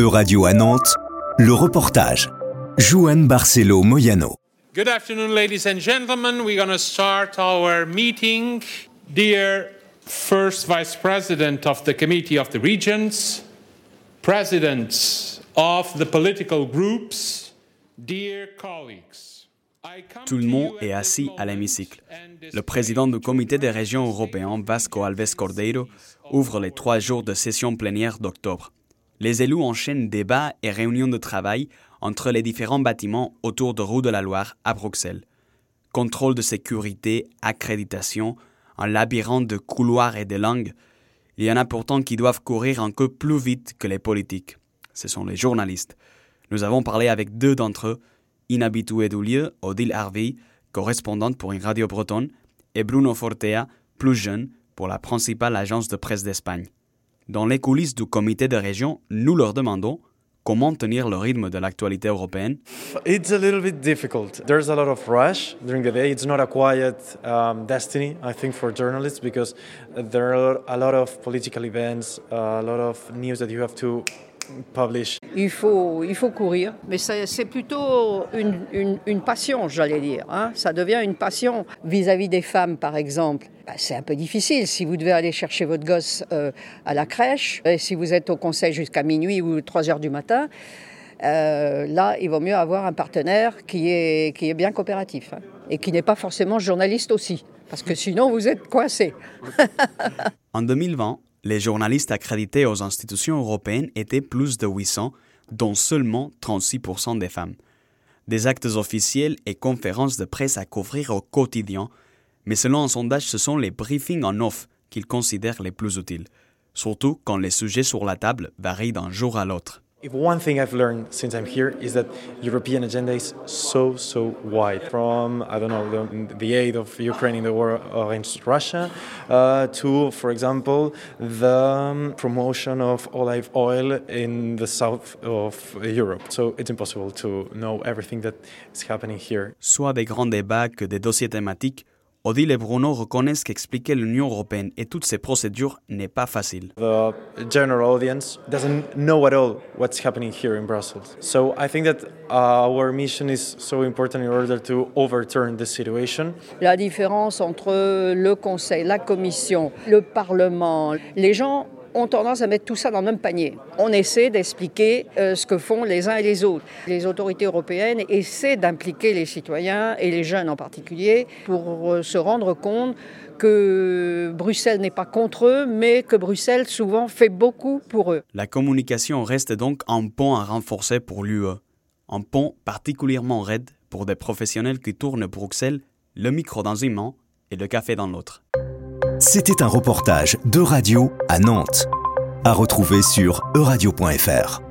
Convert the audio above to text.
E-Radio à Nantes, le reportage. Juan Barcelo Moyano. Good afternoon, ladies and gentlemen. We're going to start our meeting. Dear First Vice President of the Committee of the Regions, Presidents of the political groups, dear colleagues. I come Tout le monde est assis à l'hémicycle. Le président du comité des régions européennes, Vasco Alves Cordeiro, ouvre les trois jours de session plénière d'octobre. Les élus enchaînent débats et réunions de travail entre les différents bâtiments autour de Rue de la Loire à Bruxelles. Contrôle de sécurité, accréditation, un labyrinthe de couloirs et de langues. Il y en a pourtant qui doivent courir un peu plus vite que les politiques. Ce sont les journalistes. Nous avons parlé avec deux d'entre eux, inhabitués du lieu, Odile Harvey, correspondante pour une radio bretonne, et Bruno Fortea, plus jeune, pour la principale agence de presse d'Espagne. Dans les coulisses du comité de région, nous leur demandons comment tenir le rythme de l'actualité européenne It's a little bit difficult. There's a lot of rush during the day. It's not a quiet um, destiny, I think, for journalists because there are a lot of political events, a lot of news that you have to publish. Il faut, il faut courir, mais c'est plutôt une passion, j'allais dire. hein. Ça devient une passion vis-à-vis des femmes, par exemple. Bah, c'est un peu difficile si vous devez aller chercher votre gosse euh, à la crèche, et si vous êtes au conseil jusqu'à minuit ou 3 heures du matin. euh, là, il vaut mieux avoir un partenaire qui est, qui est bien coopératif hein, et qui n'est pas forcément journaliste aussi, parce que sinon vous êtes coincé. En 2020, les journalistes accrédités aux institutions européennes étaient plus de 800, dont seulement 36% des femmes. Des actes officiels et conférences de presse à couvrir au quotidien, mais selon un sondage, ce sont les briefings en off qu'ils considèrent les plus utiles, surtout quand les sujets sur la table varient d'un jour à l'autre. If one thing I've learned since I'm here is that European agenda is so so wide. From I don't know the, the aid of Ukraine in the war against Russia uh, to, for example, the um, promotion of olive oil in the south of Europe. So it's impossible to know everything that is happening here. Soit des grands débats que des dossiers thématiques, Odile et Bruno reconnaissent qu'expliquer l'Union européenne et toutes ses procédures n'est pas facile. The general audience doesn't know at all what's happening here in Brussels. So I think that our mission is so important in order to overturn the situation. La différence entre le Conseil, la Commission, le Parlement, les gens ont tendance à mettre tout ça dans le même panier. On essaie d'expliquer euh, ce que font les uns et les autres. Les autorités européennes essaient d'impliquer les citoyens et les jeunes en particulier pour euh, se rendre compte que Bruxelles n'est pas contre eux, mais que Bruxelles souvent fait beaucoup pour eux. La communication reste donc un pont à renforcer pour l'UE. Un pont particulièrement raide pour des professionnels qui tournent Bruxelles, le micro dans une main et le café dans l'autre. C'était un reportage de radio à Nantes. À retrouver sur euradio.fr.